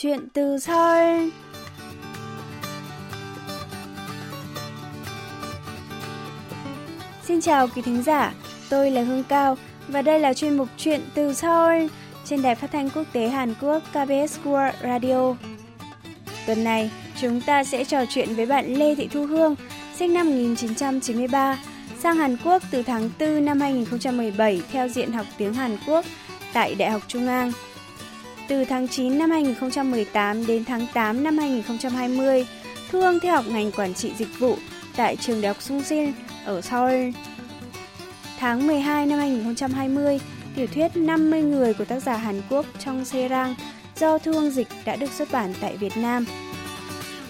chuyện từ Seoul. Xin chào quý thính giả, tôi là Hương Cao và đây là chuyên mục Chuyện từ Seoul trên đài phát thanh quốc tế Hàn Quốc KBS World Radio. Tuần này, chúng ta sẽ trò chuyện với bạn Lê Thị Thu Hương, sinh năm 1993, sang Hàn Quốc từ tháng 4 năm 2017 theo diện học tiếng Hàn Quốc tại Đại học Trung An. Từ tháng 9 năm 2018 đến tháng 8 năm 2020, Thu Hương theo học ngành quản trị dịch vụ tại trường Đại học Sungsin ở Seoul. Tháng 12 năm 2020, tiểu thuyết 50 người của tác giả Hàn Quốc Trong Serang do Thu Hương Dịch đã được xuất bản tại Việt Nam.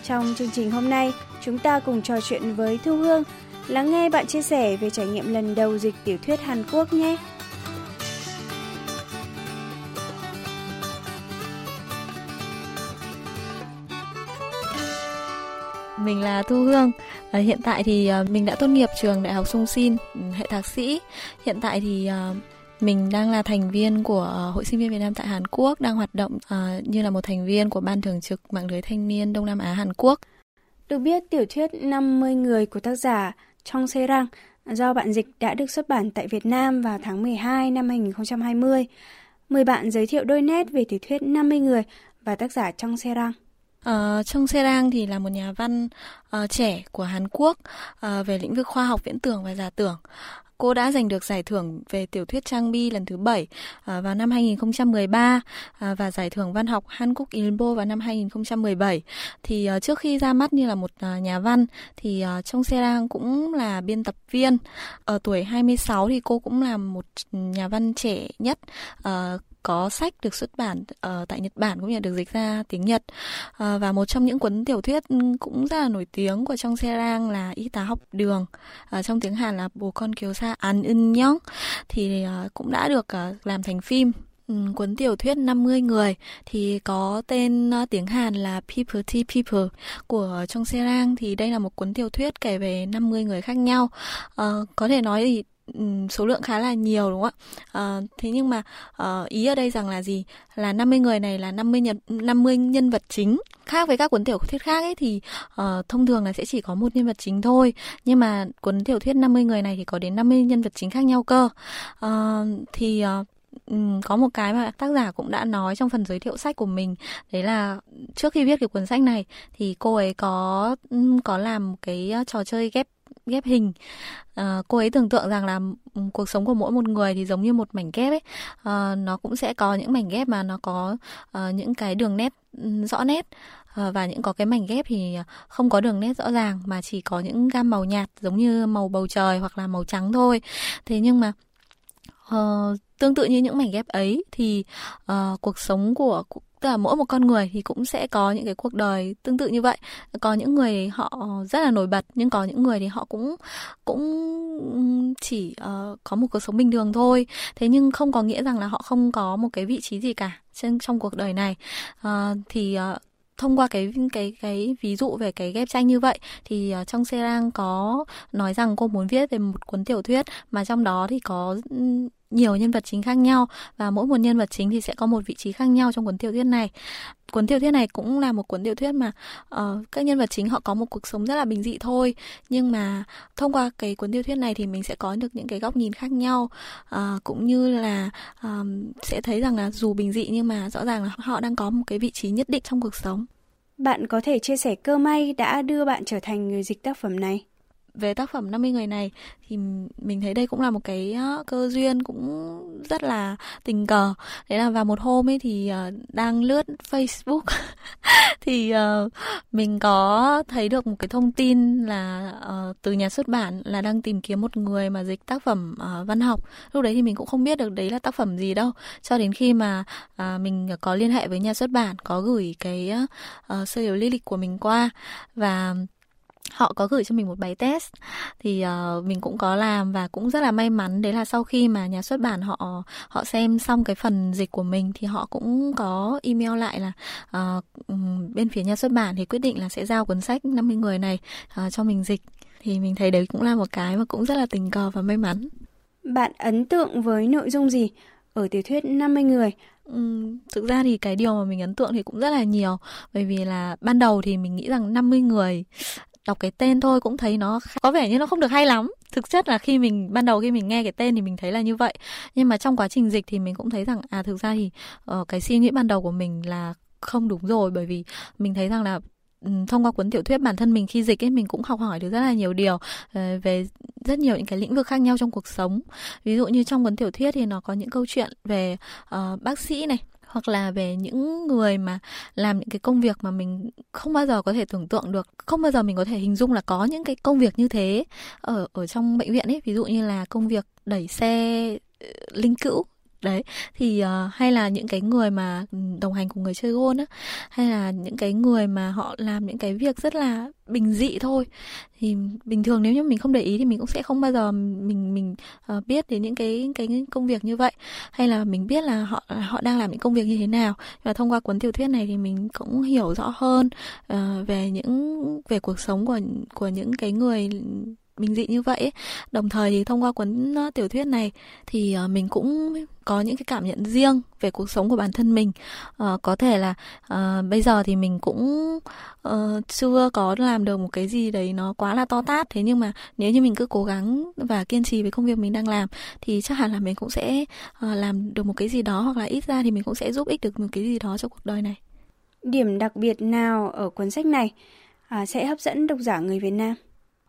Trong chương trình hôm nay, chúng ta cùng trò chuyện với Thu Hương, lắng nghe bạn chia sẻ về trải nghiệm lần đầu dịch tiểu thuyết Hàn Quốc nhé. Mình là Thu Hương. À, hiện tại thì ờ, mình đã tốt nghiệp trường Đại học Sung Sin, ừ, hệ thạc sĩ. Hiện tại thì ờ, mình đang là thành viên của ờ, Hội sinh viên Việt Nam tại Hàn Quốc, đang hoạt động à, như là một thành viên của Ban thường trực mạng lưới thanh niên Đông Nam Á Hàn Quốc. Được biết, tiểu thuyết 50 người của tác giả Trong Se Rang do bạn dịch đã được xuất bản tại Việt Nam vào tháng 12 năm 2020. Mời bạn giới thiệu đôi nét về tiểu thuyết 50 người và tác giả Trong Se Rang. Ờ, uh, Trong Serang thì là một nhà văn uh, trẻ của Hàn Quốc uh, về lĩnh vực khoa học viễn tưởng và giả tưởng. Cô đã giành được giải thưởng về tiểu thuyết Trang Bi lần thứ 7 uh, vào năm 2013 uh, và giải thưởng văn học Hankook Ilbo vào năm 2017. Thì uh, trước khi ra mắt như là một uh, nhà văn thì uh, Trong Serang cũng là biên tập viên. Ở tuổi 26 thì cô cũng là một nhà văn trẻ nhất uh, có sách được xuất bản uh, tại Nhật Bản cũng như được dịch ra tiếng Nhật. Uh, và một trong những cuốn tiểu thuyết ừ, cũng rất là nổi tiếng của trong xe rang là y tá học đường. Uh, trong tiếng Hàn là Bồ con kiều sa an ưng nhóc. Thì uh, cũng đã được uh, làm thành phim. Ừ, cuốn tiểu thuyết 50 người thì có tên tiếng Hàn là People T People của Trong Se Rang. Thì đây là một cuốn tiểu thuyết kể về 50 người khác nhau. Uh, có thể nói thì Ừ, số lượng khá là nhiều đúng không ạ? À, thế nhưng mà à, ý ở đây rằng là gì? Là 50 người này là 50 nhân 50 nhân vật chính. Khác với các cuốn tiểu thuyết khác ấy thì à, thông thường là sẽ chỉ có một nhân vật chính thôi. Nhưng mà cuốn tiểu thuyết 50 người này thì có đến 50 nhân vật chính khác nhau cơ. À, thì à, có một cái mà tác giả cũng đã nói trong phần giới thiệu sách của mình đấy là trước khi viết cái cuốn sách này thì cô ấy có ừ, có làm cái trò chơi ghép ghép hình. À, cô ấy tưởng tượng rằng là ừ, cuộc sống của mỗi một người thì giống như một mảnh ghép ấy. À, nó cũng sẽ có những mảnh ghép mà nó có à, những cái đường nét ừ, rõ nét. À, và những có cái mảnh ghép thì không có đường nét rõ ràng mà chỉ có những gam màu nhạt giống như màu bầu trời hoặc là màu trắng thôi. Thế nhưng mà uh, tương tự như những mảnh ghép ấy thì uh, cuộc sống của tức là mỗi một con người thì cũng sẽ có những cái cuộc đời tương tự như vậy. Có những người họ rất là nổi bật nhưng có những người thì họ cũng cũng chỉ uh, có một cuộc sống bình thường thôi. Thế nhưng không có nghĩa rằng là họ không có một cái vị trí gì cả trên trong cuộc đời này. Uh, thì uh, thông qua cái cái cái ví dụ về cái ghép tranh như vậy thì uh, trong Serang có nói rằng cô muốn viết về một cuốn tiểu thuyết mà trong đó thì có nhiều nhân vật chính khác nhau và mỗi một nhân vật chính thì sẽ có một vị trí khác nhau trong cuốn tiểu thuyết này. Cuốn tiểu thuyết này cũng là một cuốn tiểu thuyết mà uh, các nhân vật chính họ có một cuộc sống rất là bình dị thôi. Nhưng mà thông qua cái cuốn tiểu thuyết này thì mình sẽ có được những cái góc nhìn khác nhau. Uh, cũng như là um, sẽ thấy rằng là dù bình dị nhưng mà rõ ràng là họ đang có một cái vị trí nhất định trong cuộc sống. Bạn có thể chia sẻ cơ may đã đưa bạn trở thành người dịch tác phẩm này về tác phẩm 50 người này, thì mình thấy đây cũng là một cái cơ duyên cũng rất là tình cờ. Đấy là vào một hôm ấy thì ờ, đang lướt Facebook thì ờ, mình có thấy được một cái thông tin là ờ, từ nhà xuất bản là đang tìm kiếm một người mà dịch tác phẩm văn học. Lúc đấy thì mình cũng không biết được đấy là tác phẩm gì đâu. Cho đến khi mà mình có liên hệ với nhà xuất bản, có gửi cái sơ yếu lý lịch của mình qua và họ có gửi cho mình một bài test. Thì uh, mình cũng có làm và cũng rất là may mắn đấy là sau khi mà nhà xuất bản họ họ xem xong cái phần dịch của mình thì họ cũng có email lại là uh, bên phía nhà xuất bản thì quyết định là sẽ giao cuốn sách 50 người này uh, cho mình dịch. Thì mình thấy đấy cũng là một cái mà cũng rất là tình cờ và may mắn. Bạn ấn tượng với nội dung gì ở tiểu thuyết 50 người? Ừ, thực ra thì cái điều mà mình ấn tượng thì cũng rất là nhiều. Bởi vì là ban đầu thì mình nghĩ rằng 50 người đọc cái tên thôi cũng thấy nó có vẻ như nó không được hay lắm. Thực chất là khi mình ban đầu khi mình nghe cái tên thì mình thấy là như vậy. Nhưng mà trong quá trình dịch thì mình cũng thấy rằng à thực ra thì uh, cái suy nghĩ ban đầu của mình là không đúng rồi. Bởi vì mình thấy rằng là ừ, thông qua cuốn tiểu thuyết bản thân mình khi dịch ấy mình cũng học hỏi được rất là nhiều điều ờ, về rất nhiều những cái lĩnh vực khác nhau trong cuộc sống. Ví dụ như trong cuốn tiểu thuyết thì nó có những câu chuyện về uh, bác sĩ này hoặc là về những người mà làm những cái công việc mà mình không bao giờ có thể tưởng tượng được, không bao giờ mình có thể hình dung là có những cái công việc như thế. Ở ở trong bệnh viện ấy, ví dụ như là công việc đẩy xe ờ, linh cữu đấy thì uh, hay là những cái người mà ừ, đồng hành cùng người chơi gôn á hay là những cái người mà họ làm những cái việc rất là bình dị thôi. Thì bình thường nếu như mình không để ý thì mình cũng sẽ không bao giờ mình mình uh, biết đến những cái cái công việc như vậy. Hay là mình biết là họ họ đang làm những công việc như thế nào. Và thông qua cuốn tiểu thuyết này thì mình cũng hiểu rõ hơn uh, về những về cuộc sống của của những cái người bình dị như vậy. Đồng thời thì thông qua cuốn ờ, tiểu thuyết này thì ờ, mình cũng có những cái cảm nhận riêng về cuộc sống của bản thân mình. À, có thể là à, bây giờ thì mình cũng uh, chưa có làm được một cái gì đấy nó quá là to tát. Thế nhưng mà nếu như mình cứ cố gắng và kiên trì với công việc mình đang làm thì chắc hẳn là mình cũng sẽ uh, làm được một cái gì đó hoặc là ít ra thì mình cũng sẽ giúp ích được một cái gì đó cho cuộc đời này. Điểm đặc biệt nào ở cuốn sách này à, sẽ hấp dẫn độc giả người Việt Nam?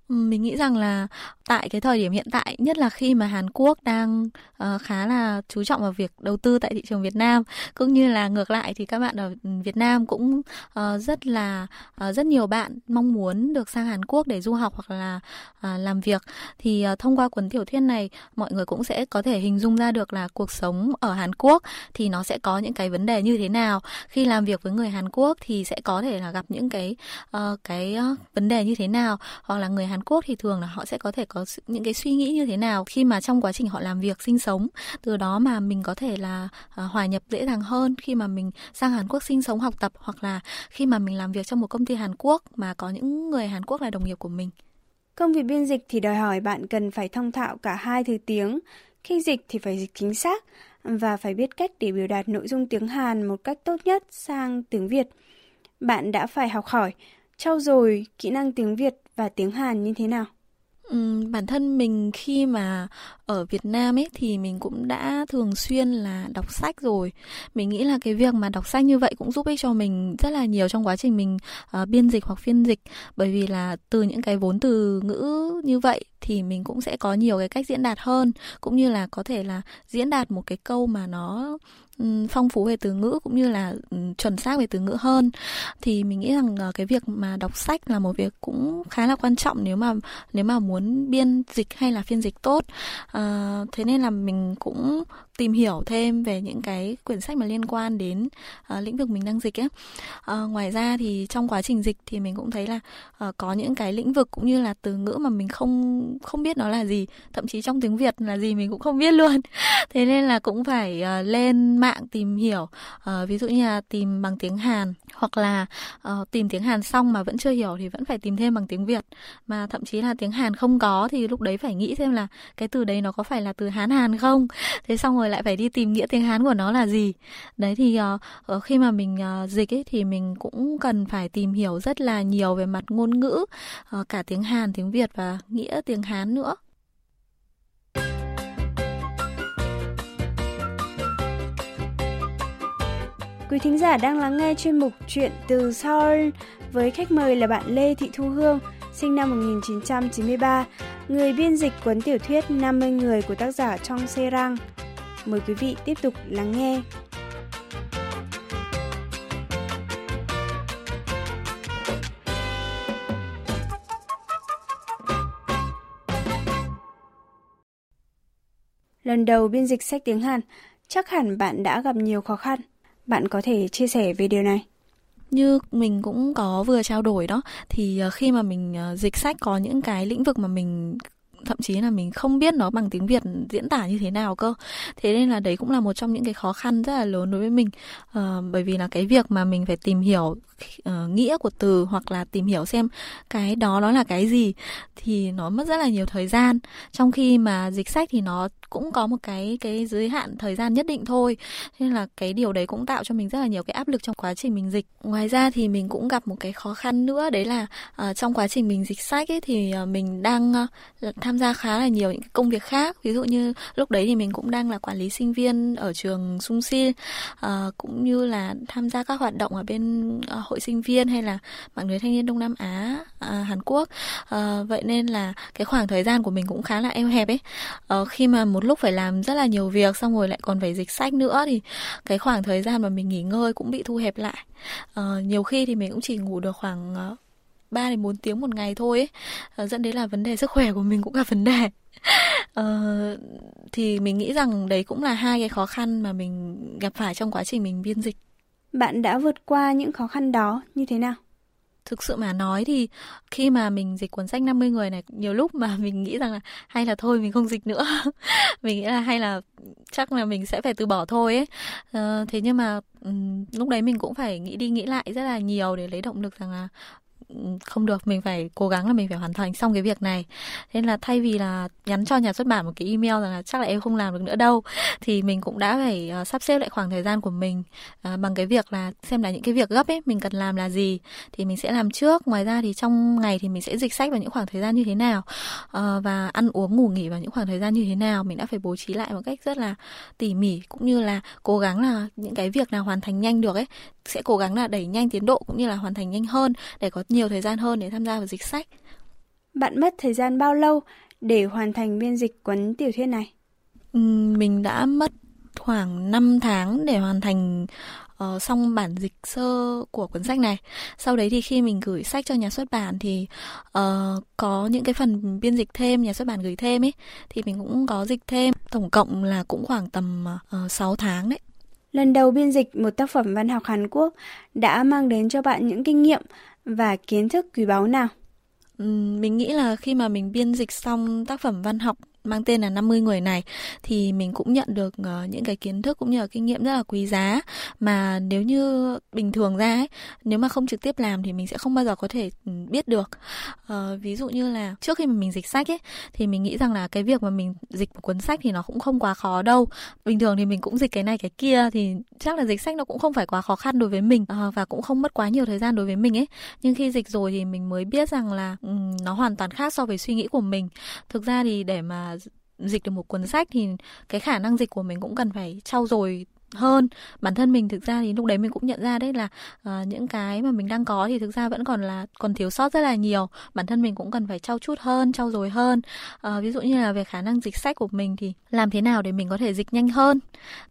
Mình nghĩ rằng là tại cái thời điểm hiện tại nhất là khi mà Hàn Quốc đang uh, khá là chú trọng vào việc đầu tư tại thị trường Việt Nam cũng như là ngược lại thì các bạn ở Việt Nam cũng uh, rất là uh, rất nhiều bạn mong muốn được sang Hàn Quốc để du học hoặc là uh, làm việc. Thì uh, thông qua cuốn tiểu thuyết này mọi người cũng sẽ có thể hình dung ra được là cuộc sống ở Hàn Quốc thì nó sẽ có những cái vấn đề như thế nào. Khi làm việc với người Hàn Quốc thì sẽ có thể là gặp những cái uh, cái uh, vấn đề như thế nào hoặc là người Hàn Hàn Quốc thì thường là họ sẽ có thể có những cái suy nghĩ như thế nào khi mà trong quá trình họ làm việc sinh sống từ đó mà mình có thể là à, hòa nhập dễ dàng hơn khi mà mình sang Hàn Quốc sinh sống học tập hoặc là khi mà mình làm việc trong một công ty Hàn Quốc mà có những người Hàn Quốc là đồng nghiệp của mình. Công việc biên dịch thì đòi hỏi bạn cần phải thông thạo cả hai thứ tiếng. Khi dịch thì phải dịch chính xác và phải biết cách để biểu đạt nội dung tiếng Hàn một cách tốt nhất sang tiếng Việt. Bạn đã phải học hỏi, trau dồi kỹ năng tiếng Việt và tiếng Hàn như thế nào? Ừ, bản thân mình khi mà ở Việt Nam ấy thì mình cũng đã thường xuyên là đọc sách rồi. Mình nghĩ là cái việc mà đọc sách như vậy cũng giúp ích cho mình rất là nhiều trong quá trình mình uh, biên dịch hoặc phiên dịch bởi vì là từ những cái vốn từ ngữ như vậy thì mình cũng sẽ có nhiều cái cách diễn đạt hơn cũng như là có thể là diễn đạt một cái câu mà nó Ừ, phong phú về từ ngữ cũng như là ừ, chuẩn xác về từ ngữ hơn thì mình nghĩ rằng ờ, cái việc mà đọc sách là một việc cũng khá là quan trọng nếu mà nếu mà muốn biên dịch hay là phiên dịch tốt à, thế nên là mình cũng tìm hiểu thêm về những cái quyển sách mà liên quan đến uh, lĩnh vực mình đang dịch ấy. Uh, ngoài ra thì trong quá trình dịch thì mình cũng thấy là uh, có những cái lĩnh vực cũng như là từ ngữ mà mình không không biết nó là gì, thậm chí trong tiếng Việt là gì mình cũng không biết luôn. Thế nên là cũng phải uh, lên mạng tìm hiểu, uh, ví dụ như là tìm bằng tiếng Hàn hoặc là uh, tìm tiếng Hàn xong mà vẫn chưa hiểu thì vẫn phải tìm thêm bằng tiếng Việt. Mà thậm chí là tiếng Hàn không có thì lúc đấy phải nghĩ xem là cái từ đấy nó có phải là từ Hán Hàn không. Thế xong rồi lại phải đi tìm nghĩa tiếng Hán của nó là gì đấy thì uh, khi mà mình uh, dịch ấy thì mình cũng cần phải tìm hiểu rất là nhiều về mặt ngôn ngữ uh, cả tiếng Hàn tiếng Việt và nghĩa tiếng Hán nữa Quý thính giả đang lắng nghe chuyên mục Chuyện từ Seoul với khách mời là bạn Lê Thị Thu Hương, sinh năm 1993, người biên dịch cuốn tiểu thuyết 50 người của tác giả Trong Se Rang. Mời quý vị tiếp tục lắng nghe. Lần đầu biên dịch sách tiếng Hàn, chắc hẳn bạn đã gặp nhiều khó khăn. Bạn có thể chia sẻ về điều này? như mình cũng có vừa trao đổi đó thì ờ, khi mà mình ờ, dịch sách có những cái lĩnh vực mà mình thậm chí là mình không biết nó bằng tiếng Việt diễn tả như thế nào cơ. Thế nên là đấy cũng là một trong những cái khó khăn rất là lớn đối với mình. Uh, bởi vì là cái việc mà mình phải tìm hiểu uh, nghĩa của từ hoặc là tìm hiểu xem cái đó nó là cái gì thì nó mất rất là nhiều thời gian. Trong khi mà dịch sách thì nó cũng có một cái cái giới hạn thời gian nhất định thôi. Nên là cái điều đấy cũng tạo cho mình rất là nhiều cái áp lực trong quá trình mình dịch. Ngoài ra thì mình cũng gặp một cái khó khăn nữa đấy là uh, trong quá trình mình dịch sách ấy thì uh, mình đang uh, tham gia khá là nhiều những công việc khác. Ví dụ như lúc đấy thì mình cũng đang là quản lý sinh viên ở trường Sung si uh, cũng như là tham gia các hoạt động ở bên uh, hội sinh viên hay là mạng lưới thanh niên Đông Nam Á uh, Hàn Quốc. Uh, vậy nên là cái khoảng thời gian của mình cũng khá là eo hẹp ấy. Uh, khi mà một một lúc phải làm rất là nhiều việc xong rồi lại còn phải dịch sách nữa thì cái khoảng thời gian mà mình nghỉ ngơi cũng bị thu hẹp lại à, nhiều khi thì mình cũng chỉ ngủ được khoảng ờ, 3 đến 4 tiếng một ngày thôi ấy. À, dẫn đến là vấn đề sức khỏe của mình cũng gặp vấn đề. Ờ, thì mình nghĩ rằng đấy cũng là hai cái khó khăn mà mình gặp phải trong quá trình mình biên dịch. Bạn đã vượt qua những khó khăn đó như thế nào? Thực sự mà nói thì khi mà mình dịch cuốn sách 50 người này nhiều lúc mà mình nghĩ rằng là hay là thôi mình không dịch nữa. mình nghĩ là hay là chắc là mình sẽ phải từ bỏ thôi ấy. Ờ, thế nhưng mà um, lúc đấy mình cũng phải nghĩ đi nghĩ lại rất là nhiều để lấy động lực rằng là không được mình phải cố gắng là mình phải hoàn thành xong cái việc này. Nên là thay vì là nhắn cho nhà xuất bản một cái email rằng là chắc là em không làm được nữa đâu thì mình cũng đã phải uh, sắp xếp lại khoảng thời gian của mình uh, bằng cái việc là xem là những cái việc gấp ấy mình cần làm là gì thì mình sẽ làm trước. Ngoài ra thì trong ngày thì mình sẽ dịch sách vào những khoảng thời gian như thế nào uh, và ăn uống ngủ nghỉ vào những khoảng thời gian như thế nào. Mình đã phải bố trí lại một cách rất là tỉ mỉ cũng như là cố gắng là những cái việc nào hoàn thành nhanh được ấy sẽ cố gắng là đẩy nhanh tiến độ cũng như là hoàn thành nhanh hơn để có nhiều thời gian hơn để tham gia vào dịch sách. Bạn mất thời gian bao lâu để hoàn thành biên dịch cuốn tiểu thuyết này? mình đã mất khoảng 5 tháng để hoàn thành uh, xong bản dịch sơ của cuốn sách này. Sau đấy thì khi mình gửi sách cho nhà xuất bản thì uh, có những cái phần biên dịch thêm, nhà xuất bản gửi thêm ấy thì mình cũng có dịch thêm. Tổng cộng là cũng khoảng tầm uh, ờ, 6 tháng đấy. Lần đầu biên dịch một tác phẩm văn học Hàn Quốc đã mang đến cho bạn những kinh nghiệm và kiến thức quý báu nào? Mình nghĩ là khi mà mình biên dịch xong tác phẩm văn học mang tên là 50 người này thì mình cũng nhận được uh, những cái kiến thức cũng như là kinh nghiệm rất là quý giá mà nếu như bình thường ra ấy, nếu mà không trực tiếp làm thì mình sẽ không bao giờ có thể ừ, biết được. Uh, ví dụ như là trước khi mà mình dịch sách ấy thì mình nghĩ rằng là cái việc mà mình dịch một cuốn sách thì nó cũng không quá khó đâu. Bình thường thì mình cũng dịch cái này cái kia thì chắc là dịch sách nó cũng không phải quá khó khăn đối với mình uh, và cũng không mất quá nhiều thời gian đối với mình ấy. Nhưng khi dịch rồi thì mình mới biết rằng là um, nó hoàn toàn khác so với suy nghĩ của mình. Thực ra thì để mà dịch được một cuốn sách thì cái khả năng dịch của mình cũng cần phải trau dồi hơn. Bản thân mình thực ra thì lúc đấy mình cũng nhận ra đấy là uh, những cái mà mình đang có thì thực ra vẫn còn là còn thiếu sót rất là nhiều. Bản thân mình cũng cần phải trau chút hơn trau dồi hơn. Uh, ví dụ như là về khả năng dịch sách của mình thì làm thế nào để mình có thể dịch nhanh hơn?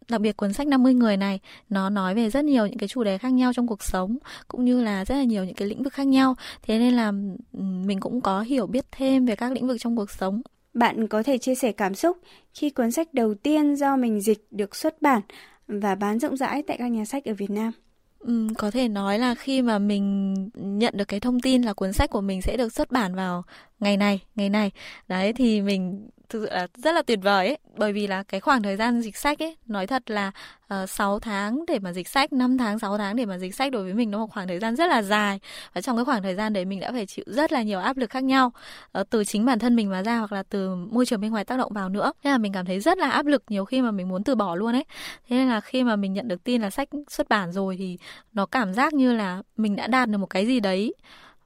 Đặc biệt cuốn sách 50 người này nó nói về rất nhiều những cái chủ đề khác nhau trong cuộc sống cũng như là rất là nhiều những cái lĩnh vực khác nhau. Thế nên là mình cũng có hiểu biết thêm về các lĩnh vực trong cuộc sống bạn có thể chia sẻ cảm xúc khi cuốn sách đầu tiên do mình dịch được xuất bản và bán rộng rãi tại các nhà sách ở Việt Nam. Ừ, có thể nói là khi mà mình nhận được cái thông tin là cuốn sách của mình sẽ được xuất bản vào ngày này, ngày này, đấy thì mình thực sự là rất là tuyệt vời ấy. Bởi vì là cái khoảng thời gian dịch sách ấy nói thật là ờ, uh, 6 tháng để mà dịch sách 5 tháng 6 tháng để mà dịch sách đối với mình nó một khoảng thời gian rất là dài. Và trong cái khoảng thời gian đấy mình đã phải chịu rất là nhiều áp lực khác nhau uh, từ chính bản thân mình mà ra hoặc là từ môi trường bên ngoài tác động vào nữa. Nên là mình cảm thấy rất là áp lực nhiều khi mà mình muốn từ bỏ luôn ấy. Thế nên là khi mà mình nhận được tin là sách xuất bản rồi thì nó cảm giác như là mình đã đạt được một cái gì đấy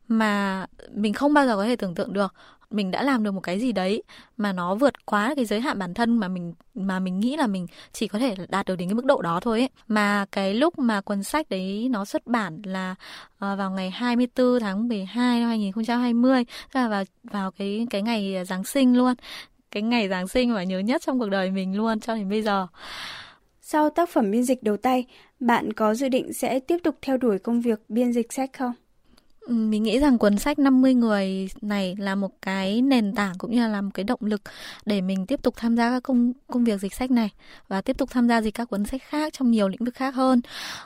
mà mình không bao giờ có thể tưởng tượng được mình đã làm được một cái gì đấy mà nó vượt quá cái giới hạn bản thân mà mình mà mình nghĩ là mình chỉ có thể đạt được đến cái mức độ đó thôi ấy. Mà cái lúc mà cuốn sách đấy nó xuất bản là ờ, vào ngày 24 tháng 12 năm 2020, tức là vào vào cái cái ngày Giáng sinh luôn. Cái ngày Giáng sinh mà nhớ nhất trong cuộc đời mình luôn cho đến bây giờ. Sau tác phẩm biên dịch đầu tay, bạn có dự định sẽ tiếp tục theo đuổi công việc biên dịch sách không? Mình nghĩ rằng cuốn sách 50 người này là một cái nền tảng cũng như là một cái động lực để mình tiếp tục tham gia các công công việc dịch sách này và tiếp tục tham gia dịch các cuốn sách khác trong nhiều lĩnh vực khác hơn.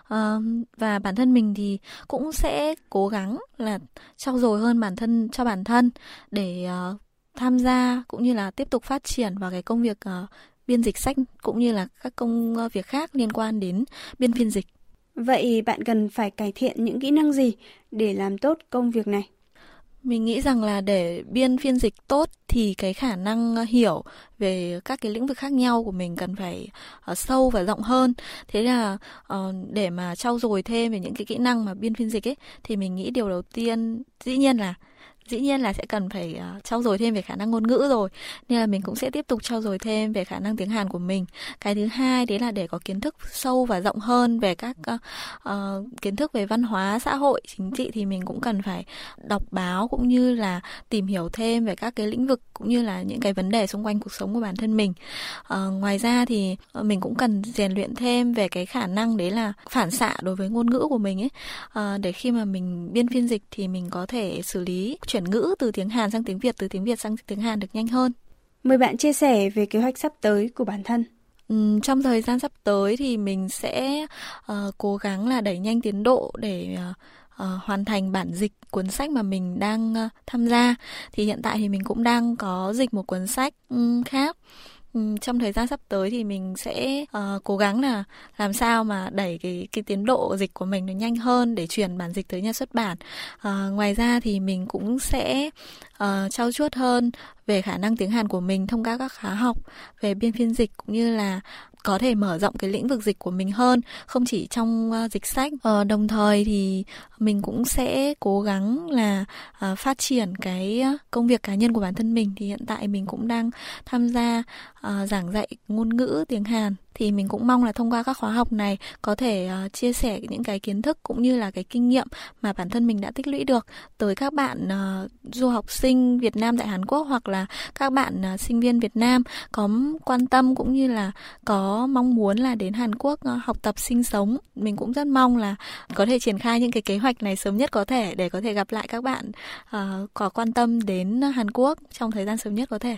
À, và bản thân mình thì cũng sẽ cố gắng là trau dồi hơn bản thân cho bản thân để uh, tham gia cũng như là tiếp tục phát triển vào cái công việc uh, biên dịch sách cũng như là các công việc khác liên quan đến biên phiên dịch. Vậy bạn cần phải cải thiện những kỹ năng gì để làm tốt công việc này? Mình nghĩ rằng là để biên phiên dịch tốt thì cái khả năng ờ, hiểu về các cái lĩnh vực khác nhau của mình cần phải uh, sâu và rộng hơn. Thế là uh, để mà trau dồi thêm về những cái kỹ năng mà biên phiên dịch ấy thì mình nghĩ điều đầu tiên dĩ nhiên là dĩ nhiên là sẽ cần phải uh, trau dồi thêm về khả năng ngôn ngữ rồi nên là mình cũng sẽ tiếp tục trau dồi thêm về khả năng tiếng Hàn của mình. Cái thứ hai đấy là để có kiến thức sâu và rộng hơn về các uh, uh, kiến thức về văn hóa xã hội chính trị thì mình cũng cần phải đọc báo cũng như là tìm hiểu thêm về các cái lĩnh vực cũng như là những cái vấn đề xung quanh cuộc sống của bản thân mình. Uh, ngoài ra thì mình cũng cần rèn luyện thêm về cái khả năng đấy là phản xạ đối với ngôn ngữ của mình ấy. Uh, để khi mà mình biên phiên dịch thì mình có thể xử lý chuyển ngữ từ tiếng Hàn sang tiếng Việt, từ tiếng Việt sang tiếng Hàn được nhanh hơn. Mời bạn chia sẻ về kế hoạch sắp tới của bản thân. Um, trong thời gian sắp tới thì mình sẽ uh, cố gắng là đẩy nhanh tiến độ để uh, uh, hoàn thành bản dịch cuốn sách mà mình đang uh, tham gia. Thì hiện tại thì mình cũng đang có dịch một cuốn sách um, khác trong thời gian sắp tới thì mình sẽ uh, cố gắng là làm sao mà đẩy cái cái tiến độ dịch của mình nó nhanh hơn để chuyển bản dịch tới nhà xuất bản. Uh, ngoài ra thì mình cũng sẽ uh, trau chuốt hơn về khả năng tiếng Hàn của mình thông qua các khóa học về biên phiên dịch cũng như là có thể mở rộng cái lĩnh vực dịch của mình hơn không chỉ trong uh, dịch sách. Uh, đồng thời thì mình cũng sẽ cố gắng là uh, phát triển cái công việc cá nhân của bản thân mình. Thì hiện tại mình cũng đang tham gia uh, giảng dạy ngôn ngữ tiếng Hàn thì mình cũng mong là thông qua các khóa học này có thể uh, chia sẻ những cái kiến thức cũng như là cái kinh nghiệm mà bản thân mình đã tích lũy được tới các bạn uh, du học sinh Việt Nam tại Hàn Quốc hoặc là các bạn uh, sinh viên Việt Nam có quan tâm cũng như là có mong muốn là đến Hàn Quốc uh, học tập sinh sống. Mình cũng rất mong là có thể triển khai những cái kế hoạch này sớm nhất có thể để có thể gặp lại các bạn uh, có quan tâm đến Hàn Quốc trong thời gian sớm nhất có thể.